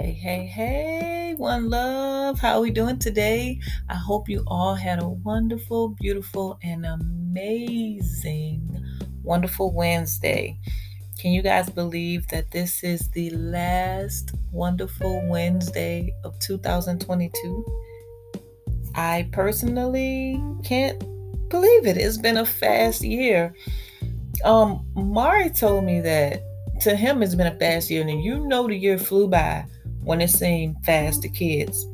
Hey, hey, hey, one love. How are we doing today? I hope you all had a wonderful, beautiful, and amazing, wonderful Wednesday. Can you guys believe that this is the last wonderful Wednesday of 2022? I personally can't believe it. It's been a fast year. Um, Mari told me that to him it's been a fast year, and you know the year flew by when it seemed fast to kids.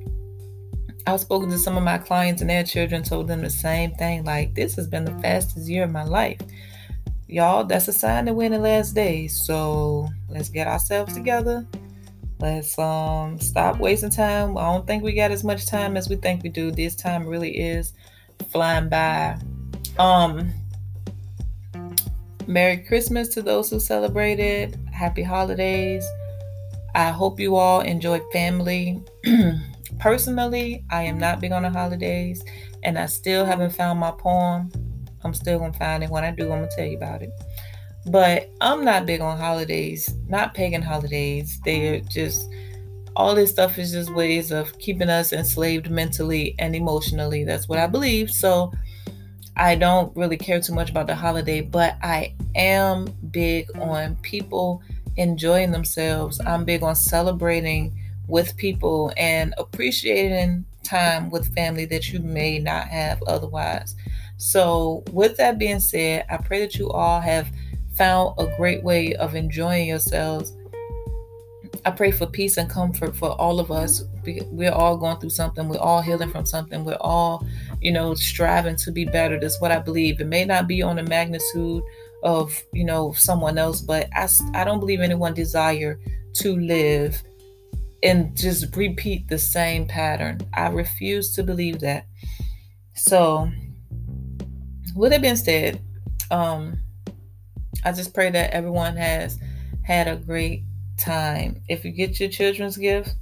I've spoken to some of my clients and their children told them the same thing. Like, this has been the fastest year of my life. Y'all, that's a sign that we're in the last days. So let's get ourselves together. Let's um stop wasting time. I don't think we got as much time as we think we do. This time really is flying by. Um Merry Christmas to those who celebrated. Happy holidays. I hope you all enjoy family. Personally, I am not big on the holidays, and I still haven't found my poem. I'm still gonna find it. When I do, I'm gonna tell you about it. But I'm not big on holidays, not pagan holidays. They're just all this stuff is just ways of keeping us enslaved mentally and emotionally. That's what I believe. So I don't really care too much about the holiday, but I am big on people enjoying themselves. I'm big on celebrating with people and appreciating time with family that you may not have otherwise. So, with that being said, I pray that you all have found a great way of enjoying yourselves. I pray for peace and comfort for all of us. We're all going through something. We're all healing from something. We're all, you know, striving to be better. That's what I believe. It may not be on the magnitude of you know someone else but I, I don't believe anyone desire to live and just repeat the same pattern. I refuse to believe that. So with that being said um i just pray that everyone has had a great time. If you get your children's gift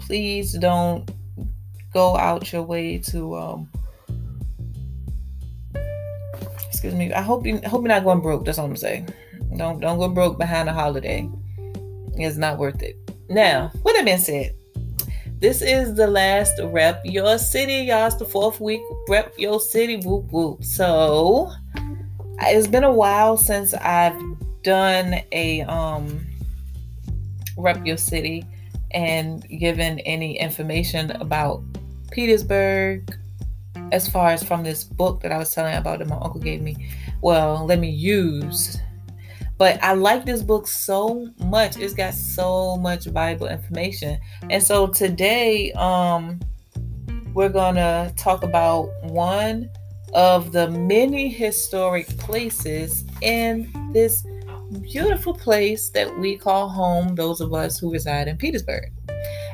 please don't go out your way to um excuse me. I hope you hope you're not going broke. That's all I'm saying. Don't don't go broke behind a holiday. It's not worth it. Now, with that being said, this is the last rep your city, y'all. It's the fourth week rep your city. Whoop whoop. So it's been a while since I've done a um rep your city and given any information about Petersburg, as far as from this book that I was telling about that my uncle gave me. Well, let me use. But I like this book so much. It's got so much valuable information. And so today, um, we're gonna talk about one of the many historic places in this beautiful place that we call home, those of us who reside in Petersburg.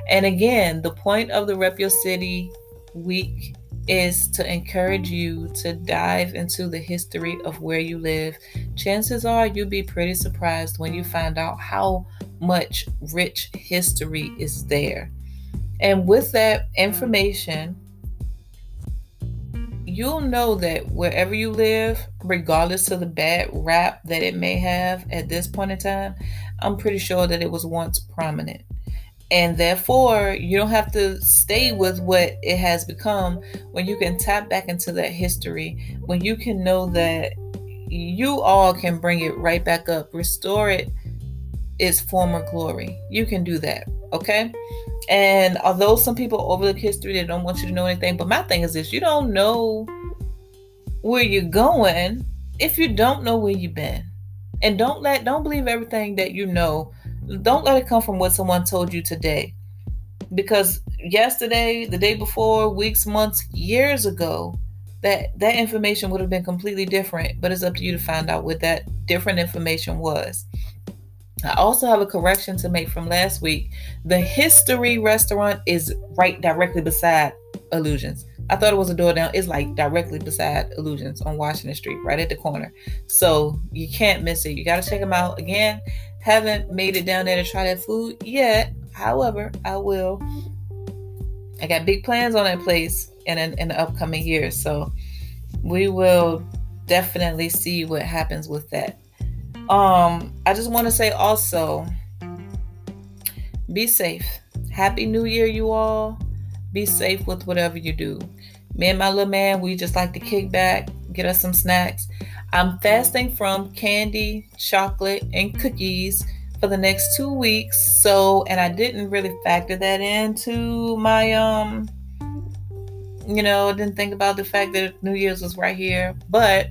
And again, the point of the Rep Your City week is to encourage you to dive into the history of where you live. Chances are you'll be pretty surprised when you find out how much rich history is there. And with that information, you'll know that wherever you live, regardless of the bad rap that it may have at this point in time, I'm pretty sure that it was once prominent and therefore you don't have to stay with what it has become. When you can tap back into that history when you can know that you all can bring it right back up restore it its former glory. You can do that okay? And although some people overlook history they don't want you to know anything but my thing is this you don't know where you're going if you don't know where you've been. And don't let don't believe everything that you know don't let it come from what someone told you today. Because yesterday, the day before, weeks, months, years ago, that that information would have been completely different, but it's up to you to find out what that different information was. I also have a correction to make from last week. The History restaurant is right directly beside Illusions. I thought it was a door down. It's like directly beside Illusions on Washington Street, right at the corner. So you can't miss it. You got to check them out. Again, haven't made it down there to try that food yet. However, I will. I got big plans on that place in, in, in the upcoming years. So we will definitely see what happens with that. Um, I just want to say also, be safe. Happy New Year, you all. Be safe with whatever you do. Me and my little man, we just like to kick back, get us some snacks. I'm fasting from candy, chocolate, and cookies for the next two weeks. So, and I didn't really factor that into my, um, you know, didn't think about the fact that New Year's was right here. But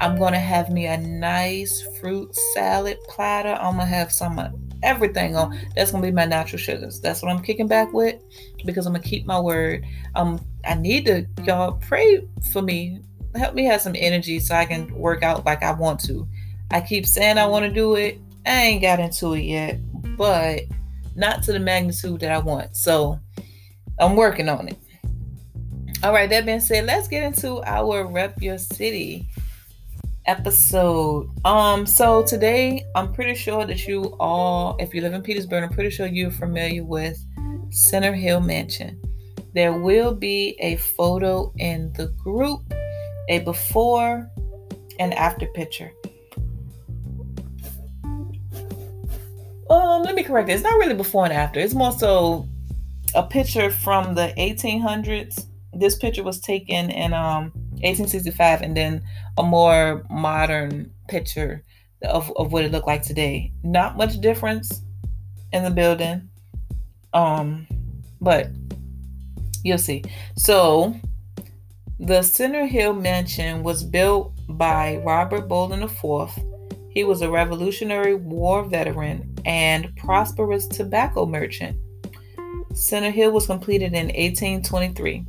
I'm going to have me a nice fruit salad platter. I'm going to have some everything on. That's to be my natural sugars. That's what I'm kicking back with because I'm to keep my word. Um, I need to, y'all, pray for me. Help me have some energy so I can work out like I want to. I keep saying I want to do it. I ain't got into it yet, but not to the magnitude that I want. So I'm working on it. All right, that being said, let's get into our Rep Your City episode. Um, so today I'm pretty sure that you all, if you live in Petersburg, I'm pretty sure you're familiar with Center Hill Mansion. There will be a photo in the group, a before and after picture. Um, let me correct it. It's not really before and after. It's more so a picture from the 1800s. This picture was taken in um 1865 and then a more modern picture of, of what it looked like today. Not much difference in the building. Um, but you'll see. So the Center Hill Mansion was built by Robert Bolling IV. He was a Revolutionary War veteran and prosperous tobacco merchant. Center Hill was completed in 1823.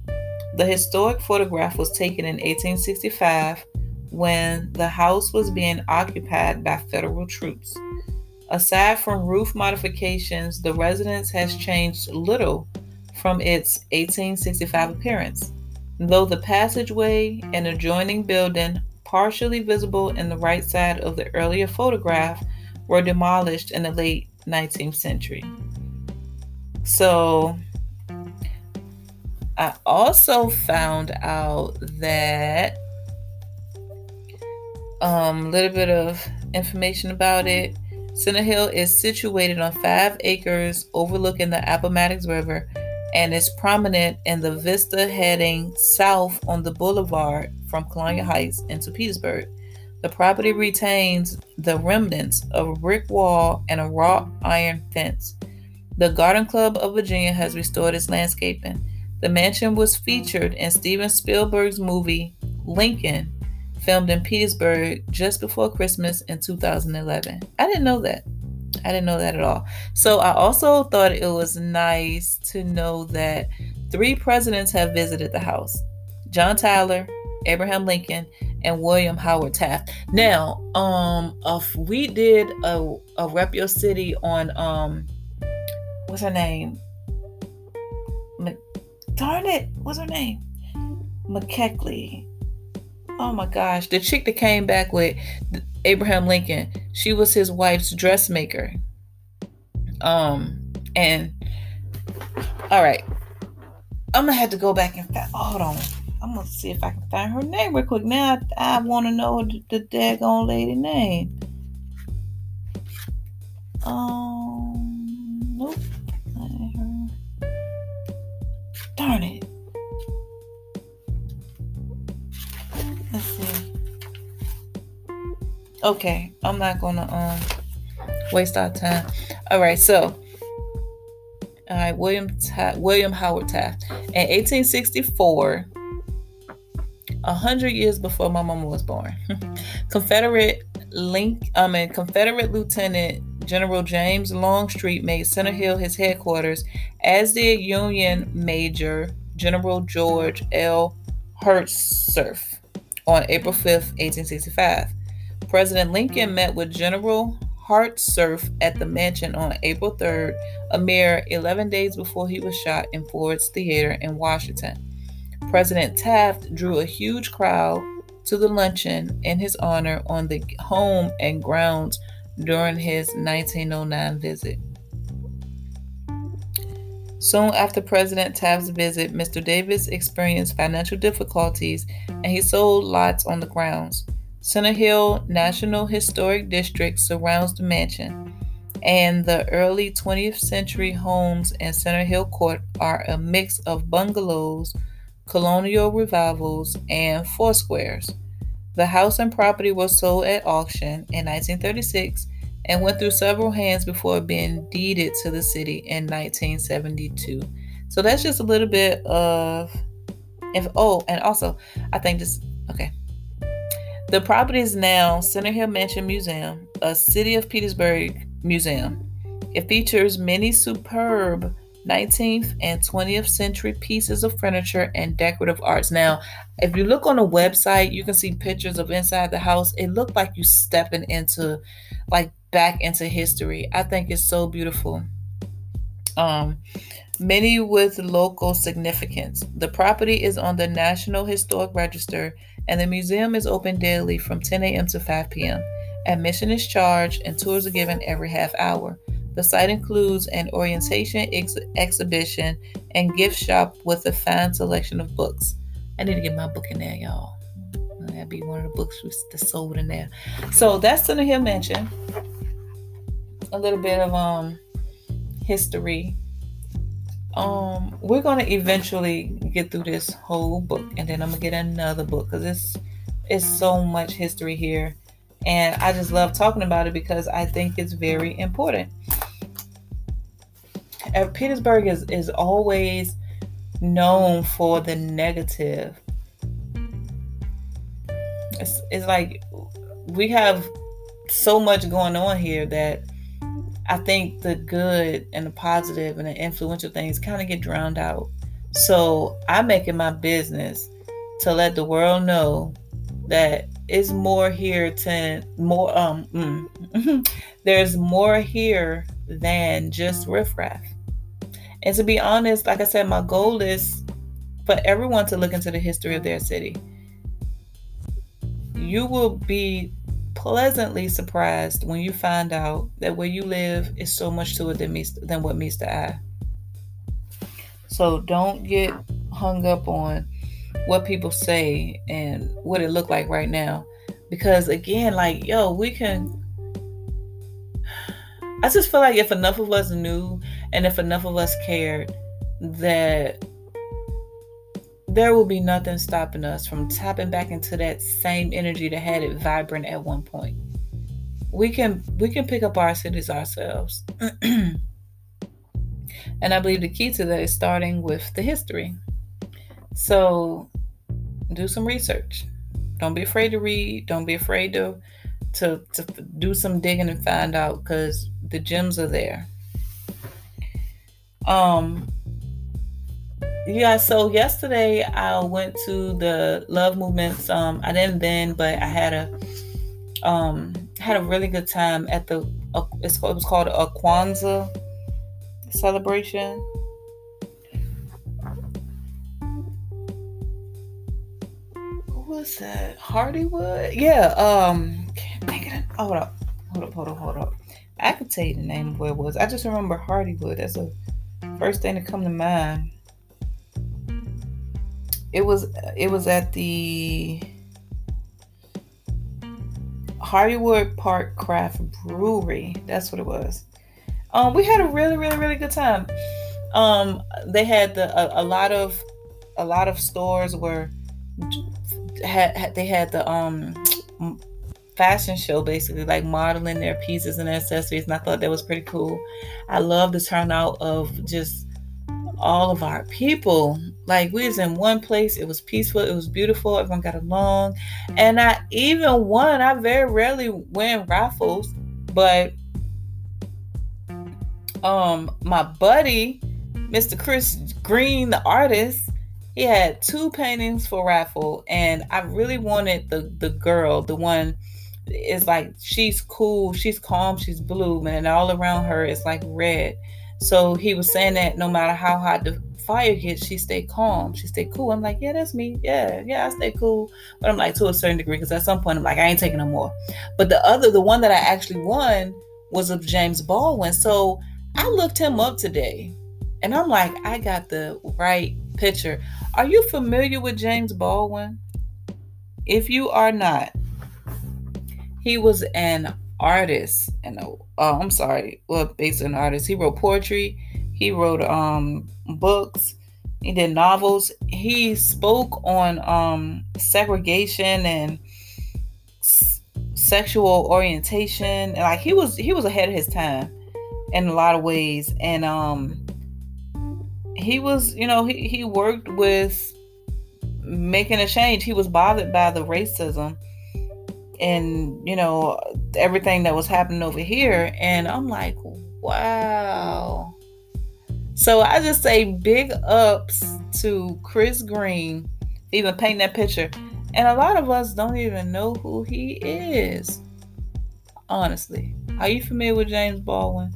The historic photograph was taken in 1865 when the house was being occupied by federal troops. Aside from roof modifications, the residence has changed little from its 1865 appearance, though the passageway and adjoining building, partially visible in the right side of the earlier photograph, were demolished in the late 19th century. So, I also found out that a um, little bit of information about it. Center Hill is situated on five acres overlooking the Appomattox River and is prominent in the vista heading south on the boulevard from Colonial Heights into Petersburg. The property retains the remnants of a brick wall and a wrought iron fence. The Garden Club of Virginia has restored its landscaping. The mansion was featured in Steven Spielberg's movie Lincoln, filmed in Petersburg just before Christmas in 2011. I didn't know that. I didn't know that at all. So I also thought it was nice to know that three presidents have visited the house John Tyler, Abraham Lincoln, and William Howard Taft. Now, um, if we did a, a Rep Your City on um what's her name? Darn it, what's her name? McKechnie. Oh my gosh, the chick that came back with Abraham Lincoln, she was his wife's dressmaker. Um, and all right, I'm gonna have to go back and find. Hold on, I'm gonna see if I can find her name real quick. Now I, I want to know the, the daggone lady name. Um, nope. Darn it. Let's see. Okay, I'm not gonna um waste our time. All right, so all right, William Ta- William Howard Taft in 1864, a hundred years before my mama was born. Confederate link, I mean Confederate Lieutenant General James Longstreet made Center Hill his headquarters, as did Union Major General George L. Hartsuff on April 5, 1865. President Lincoln met with General Hartsuff at the mansion on April 3rd, a mere 11 days before he was shot in Ford's Theater in Washington. President Taft drew a huge crowd to the luncheon in his honor on the home and grounds during his 1909 visit. Soon after President Taft's visit, Mr. Davis experienced financial difficulties and he sold lots on the grounds. Center Hill National Historic District surrounds the mansion. And the early 20th century homes in Center Hill Court are a mix of bungalows, colonial revivals, and foursquares. The house and property was sold at auction in 1936 and went through several hands before being deeded to the city in 1972. So that's just a little bit of if oh, and also I think this okay. The property is now Center Hill Mansion Museum, a City of Petersburg museum. It features many superb 19th and 20th century pieces of furniture and decorative arts. Now, if you look on the website, you can see pictures of inside the house. It looked like you stepping into like back into history. I think it's so beautiful. Um many with local significance. The property is on the National Historic Register and the museum is open daily from 10 a.m. to 5 p.m. Admission is charged and tours are given every half hour. The site includes an orientation ex- exhibition and gift shop with a fine selection of books. I need to get my book in there, y'all. That'd be one of the books that's sold in there. So that's Center Hill Mansion. A little bit of um history. Um, we're gonna eventually get through this whole book, and then I'm gonna get another book because it's it's so much history here and I just love talking about it because I think it's very important. Petersburg is, is always known for the negative. It's, it's like we have so much going on here that I think the good and the positive and the influential things kind of get drowned out. So I make it my business to let the world know that it's more here to more um mm, there's more here than just riffraff. And to be honest, like I said, my goal is for everyone to look into the history of their city. You will be pleasantly surprised when you find out that where you live is so much to it than meets than what meets the eye. So don't get hung up on what people say and what it look like right now because again like yo we can i just feel like if enough of us knew and if enough of us cared that there will be nothing stopping us from tapping back into that same energy that had it vibrant at one point we can we can pick up our cities ourselves and i believe the key to that is starting with the history so do some research. Don't be afraid to read. Don't be afraid to to, to do some digging and find out because the gems are there. Um yeah, so yesterday I went to the love movements. Um I didn't then, but I had a um had a really good time at the uh, it's called, it was called a Kwanzaa celebration. was that? Hardywood? Yeah. Um. Can't of it. Hold up. Hold up. Hold up. Hold up. I could tell you the name of where it was. I just remember Hardywood. That's the first thing to come to mind. It was. It was at the Hardywood Park Craft Brewery. That's what it was. Um, we had a really, really, really good time. Um, they had the a, a lot of a lot of stores were had, had they had the um fashion show basically like modeling their pieces and accessories and i thought that was pretty cool i love the turnout of just all of our people like we was in one place it was peaceful it was beautiful everyone got along and i even won i very rarely win raffles but um my buddy mr chris green the artist he had two paintings for raffle, and I really wanted the the girl, the one is like she's cool, she's calm, she's blue, and all around her is like red. So he was saying that no matter how hot the fire gets, she stay calm, she stay cool. I'm like, yeah, that's me. Yeah, yeah, I stay cool. But I'm like to a certain degree because at some point I'm like, I ain't taking no more. But the other, the one that I actually won was of James Baldwin. So I looked him up today, and I'm like, I got the right picture. Are you familiar with James Baldwin? If you are not, he was an artist and oh, I'm sorry, well, based on artists. He wrote poetry. He wrote um books. He did novels. He spoke on um segregation and sexual orientation. And like he was he was ahead of his time in a lot of ways. And um he was, you know, he, he worked with making a change. He was bothered by the racism and you know everything that was happening over here and i'm like wow. So i just say big ups to chris green even painting that picture. And a lot of us don't even know who he is honestly. Are you familiar with james baldwin?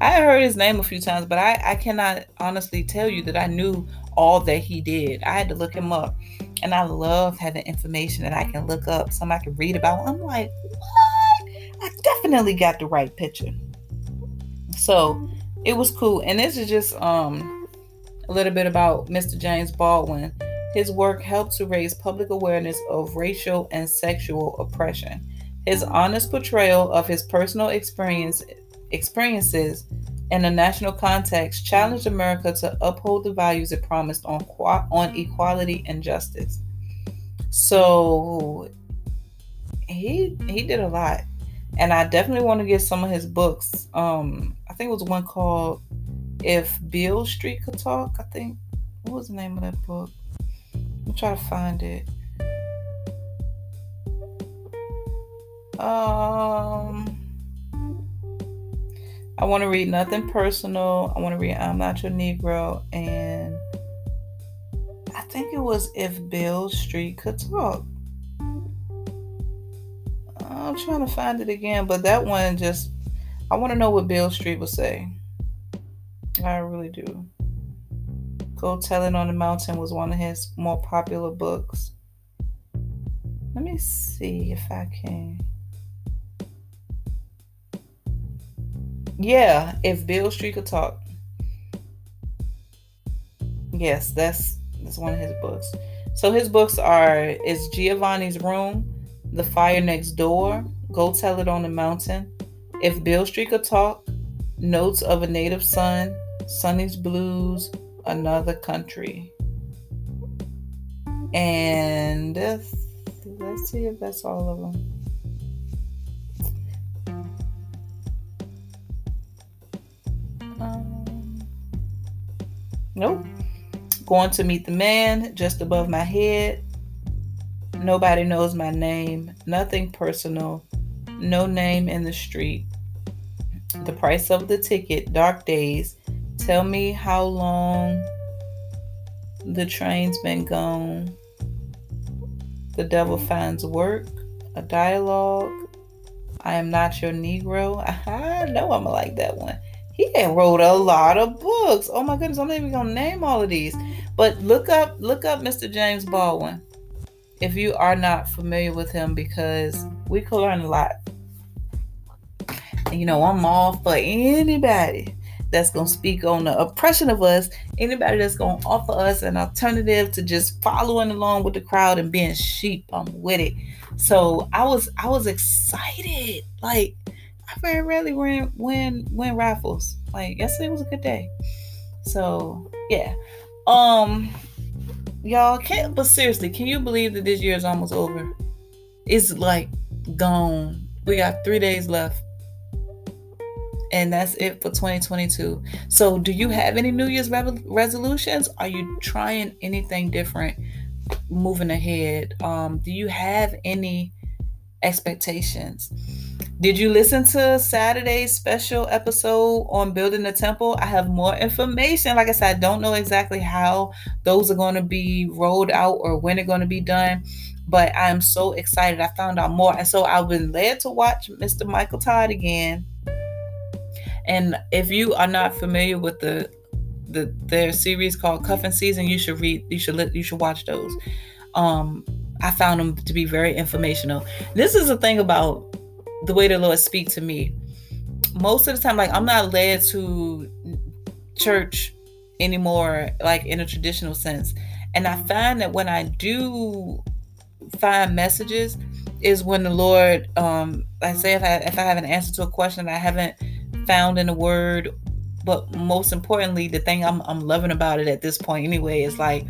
I heard his name a few times but i, I cannot honestly tell you that i knew all that he did. I had to look him up and I love having information that I can look up, something I can read about. I'm like, what? I definitely got the right picture. So it was cool. And this is just um a little bit about Mr. James Baldwin. His work helped to raise public awareness of racial and sexual oppression. His honest portrayal of his personal experience experiences in a national context, challenged America to uphold the values it promised on, on equality and justice. So he he did a lot. And I definitely want to get some of his books. Um, I think it was one called If Beale Street Could Talk, I think. What was the name of that book? I'm try to find it. Um I want to read Nothing Personal. I want to read I'm Not Your Negro. And I think it was If Beale Street Could Talk. I'm trying to find it again, but that one just, I want to know what Beale Street would say. I really do. Go Tell It on the Mountain was one of his more popular books. Let me see if I can. Yeah, if Beale Street could talk. Yes, that's that's one of his books. So his books are is Giovanni's Room, The Fire Next Door, Go Tell It on the Mountain, If Beale Street Could Talk, Notes of a Native Son, Sonny's Blues, Another Country. And let's see if that's all of them. Nope. Going to meet the man just above my head. Nobody knows my name. Nothing personal. No name in the street. The price of the ticket. Dark days. Tell me how long the train's been gone. The devil finds work. A dialogue. I am not your Negro. I know I'm like that one. He wrote a lot of books. Oh my goodness, I'm not even gonna name all of these. But look up, look up Mr. James Baldwin if you are not familiar with him because we could learn a lot. And you know, I'm all for anybody that's to speak on the oppression of us, anybody that's to offer us an alternative to just following along with the crowd and being sheep. I'm with it. So I was I was excited. Like I very rarely win win win raffles. Like yesterday was a good day. So yeah. Um y'all can't but seriously, can you believe that this year is almost over? It's like gone. We got three days left. And that's it for 2022. So, do you have any New Year's re- resolutions? Are you trying anything different moving ahead? Um, do you have any expectations? Did you listen to Saturday's special episode on building the temple? I have more information. Like I said, I don't know exactly how those are going to be rolled out or when they're going to be done, but I'm so excited. I found out more. And so I've been led to watch Mr. Michael Todd again. And if you are not familiar with the the their series called Cuffing Season, you should read you should you should watch those. Um I found them to be very informational. This is the thing about the way the Lord speak to me. Most of the time, like I'm not led to church anymore, like in a traditional sense. And I find that when I do find messages, is when the Lord, um, I say if I if I have an answer to a question I haven't found in the Word, but most importantly, the thing I'm I'm loving about it at this point anyway is like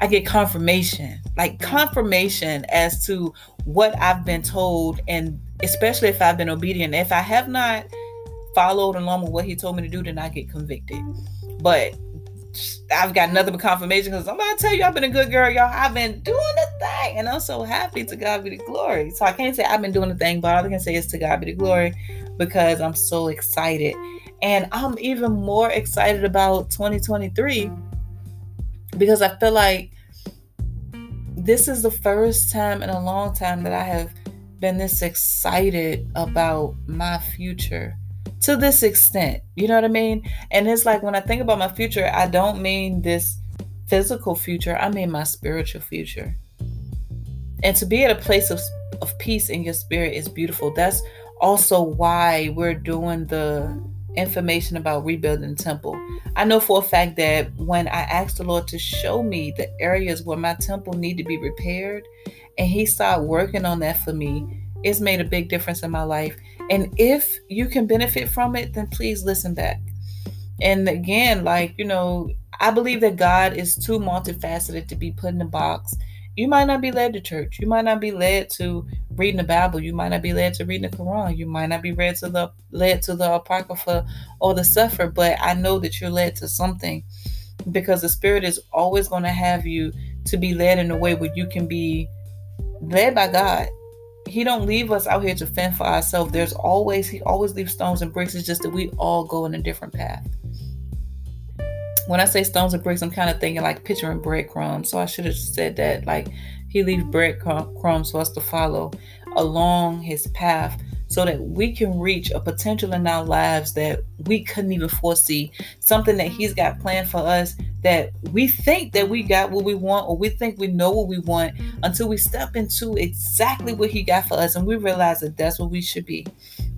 I get confirmation, like confirmation as to what I've been told, and especially if I've been obedient. If I have not followed along with what He told me to do, then I get convicted. But I've got nothing but confirmation because I'm gonna tell you I've been a good girl, y'all. I've been doing the thing, and I'm so happy to God be the glory. So I can't say I've been doing the thing, but all I can say is to God be the glory because I'm so excited. And I'm even more excited about 2023 because I feel like this is the first time in a long time that I have been this excited about my future to this extent. You know what I mean? And it's like when I think about my future, I don't mean this physical future, I mean my spiritual future. And to be at a place of, of peace in your spirit is beautiful. That's also why we're doing the information about rebuilding the temple. I know for a fact that when I asked the Lord to show me the areas where my temple need to be repaired, and He started working on that for me, it's made a big difference in my life. And if you can benefit from it, then please listen back. And again, like, you know, I believe that God is too multifaceted to be put in a box. You might not be led to church. You might not be led to reading the Bible. You might not be led to reading the Quran. You might not be read to the led to the Apocrypha or the Suffer, But I know that you're led to something because the Spirit is always going to have you to be led in a way where you can be led by God he don't leave us out here to fend for ourselves. There's always he always leaves stones and bricks. It's just that we all go in a different path. When I say stones and bricks, I'm kind of thinking like picturing breadcrumbs. So I should have said that like he leaves breadcrumbs for us to follow along his path so that we can reach a potential in our lives that we couldn't even foresee. Something that He's got planned for us that we think that we got what we want or we think we know what we want until we step into exactly what He got for us and we realize that that's what we should be.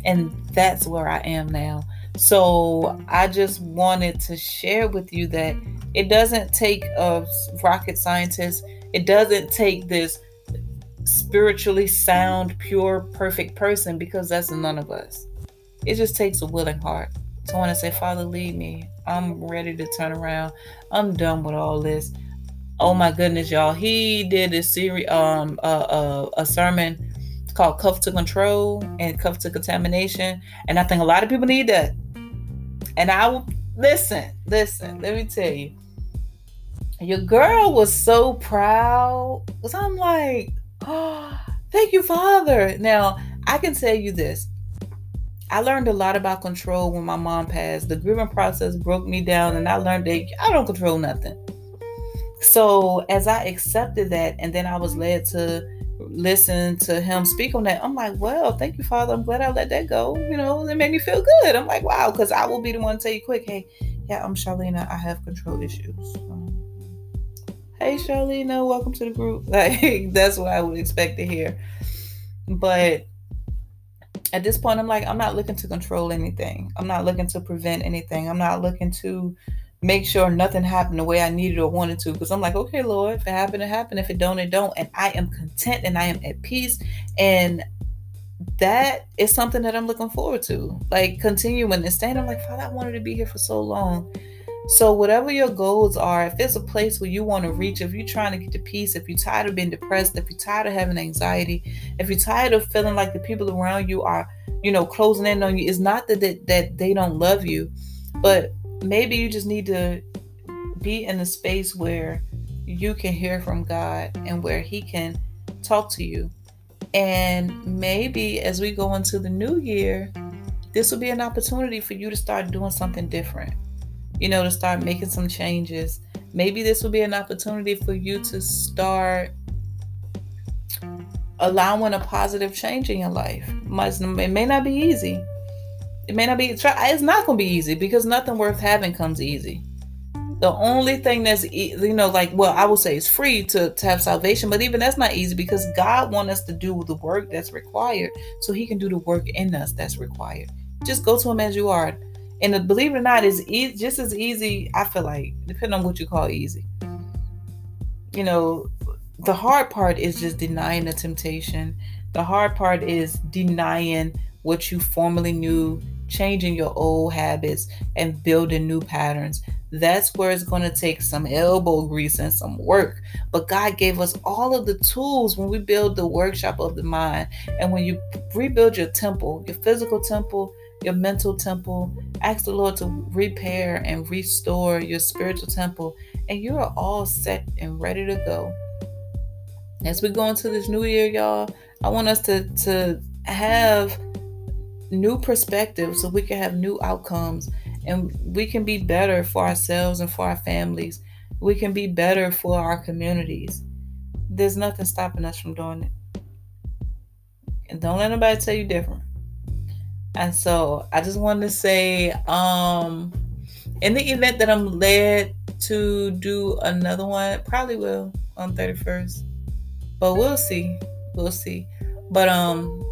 And that's where I am now. So I just wanted to share with you that it doesn't take a rocket scientist, it doesn't take this spiritually sound, pure, perfect person because that's none of us. It just takes a willing heart. I want to say, Father, lead me. I'm ready to turn around. I'm done with all this. Oh my goodness, y'all. He did a series, um, uh, uh, a sermon called "Cuff to Control" and "Cuff to Contamination," and I think a lot of people need that. And I will listen, listen. Let me tell you, your girl was so proud because I'm like, Oh, thank you, Father. Now, I can tell you this. I learned a lot about control when my mom passed. The grieving process broke me down, and I learned that I don't control nothing. So, as I accepted that, and then I was led to listen to him speak on that, I'm like, well, thank you, Father. I'm glad I let that go. You know, it made me feel good. I'm like, wow, because I will be the one to tell you quick, hey, yeah, I'm Charlena. I have control issues um, hey Charlene, welcome to the group. Like that's what I would expect to hear. But at this point, I'm like, I'm not looking to control anything. I'm not looking to prevent anything. I'm not looking to make sure nothing happened the way I needed or wanted to. Because I'm like, okay, Lord, if it happened, it happened. If it don't, it don't. And I am content and I am at peace. And that is something that I'm looking forward to. Like continuing and staying. I'm like, Father, I wanted to be here for so long. So, whatever your goals are, if it's a place where you want to reach, if you're trying to get to peace, if you're tired of being depressed, if you're tired of having anxiety, if you're tired of feeling like the people around you are, you know, closing in on you, it's not that that, that they don't love you, but maybe you just need to be in a space where you can hear from God and where He can talk to you. And maybe as we go into the new year, this will be an opportunity for you to start doing something different you know, to start making some changes. Maybe this will be an opportunity for you to start allowing a positive change in your life. It may not be easy. It may not be, it's not going to be easy because nothing worth having comes easy. The only thing that's, you know, like, well, I will say it's free to, to have salvation, but even that's not easy because God wants us to do the work that's required so He can do the work in us that's required. Just go to Him as you are and uh, believe it or not, it's e- just as easy, I feel like, depending on what you call easy. You know, the hard part is just denying the temptation, The hard part is denying what you formerly knew, changing your old habits, and building new patterns. That's where it's going to take some elbow grease and some work. But God gave us all of the tools when we build the workshop of the mind. And when you rebuild your temple, your physical temple, your mental temple, ask the Lord to repair and restore your spiritual temple, and you are all set and ready to go. As we go into this new year, y'all, I want us to, to have new perspectives so we can have new outcomes and we can be better for ourselves and for our families. We can be better for our communities. There's nothing stopping us from doing it. And don't let anybody tell you different. And so I just wanted to say, um, in the event that I'm led to do another one, probably will on 31st. But we'll see. We'll see. But um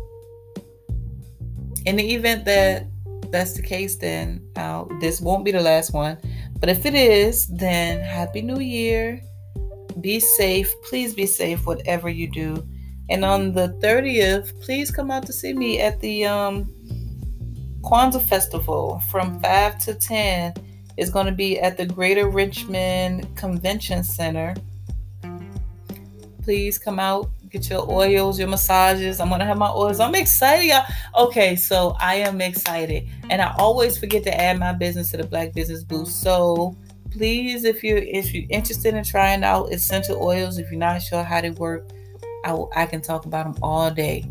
in the event that that's the case, then uh, this won't be the last one. But if it is, then Happy New Year. Be safe. Please be safe, whatever you do. And on the 30th, please come out to see me at the um, Kwanzaa Festival from 5 to 10. It's going to be at the Greater Richmond Convention Center. Please come out get your oils, your massages. I'm gonna have my oils. I'm excited, y'all. Okay, so I am excited, and I always forget to add my business to the Black Business Boost. So please, if you're if you're interested in trying out essential oils, if you're not sure how they work, I, will, I can talk about them all day.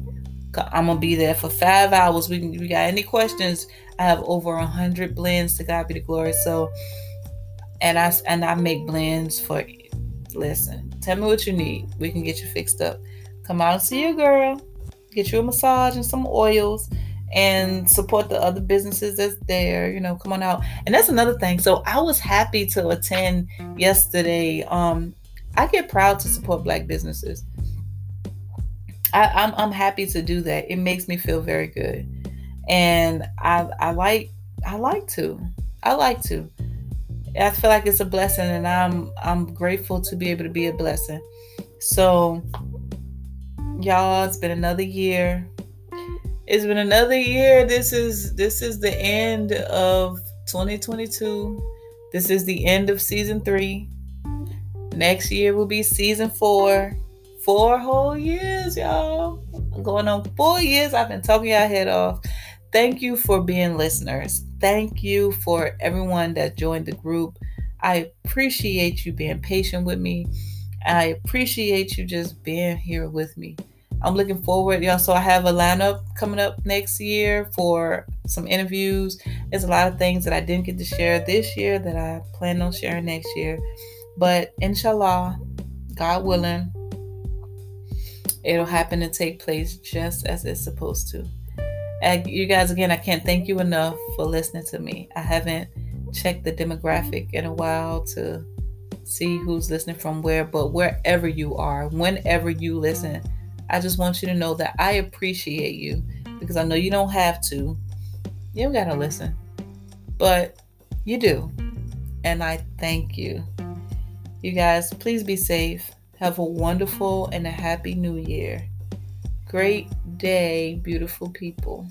I'm gonna be there for five hours. We, we got any questions? I have over a hundred blends to God be the glory. So, and I and I make blends for. Listen, tell me what you need. We can get you fixed up. Come out and see your girl. Get you a massage and some oils and support the other businesses that's there. You know, come on out. And that's another thing. So I was happy to attend yesterday. Um, I get proud to support black businesses. I, I'm I'm happy to do that. It makes me feel very good. And I I like I like to. I like to. I feel like it's a blessing and I'm I'm grateful to be able to be a blessing. So y'all it's been another year. It's been another year. This is this is the end of 2022 this is the end of season three. Next year will be season four. Four whole years y'all. Going on four years i've been talking your head off. Thank you for being listeners. Thank you for everyone that joined the group. I appreciate you being patient with me. I appreciate you just being here with me. I'm looking forward, y'all. So I have a lineup coming up next year for some interviews. There's a lot of things that I didn't get to share this year that I plan on sharing next year. But inshallah, God willing, it'll happen and take place just as it's supposed to. And you guys, again, I can't thank you enough for listening to me. I haven't checked the demographic in a while to see who's listening from where, but wherever you are, whenever you listen, I just want you to know that I appreciate you because I know you don't have to. You don't got to listen, but you do. And I thank you. You guys, please be safe. Have a wonderful and a happy new year. Great day, beautiful people.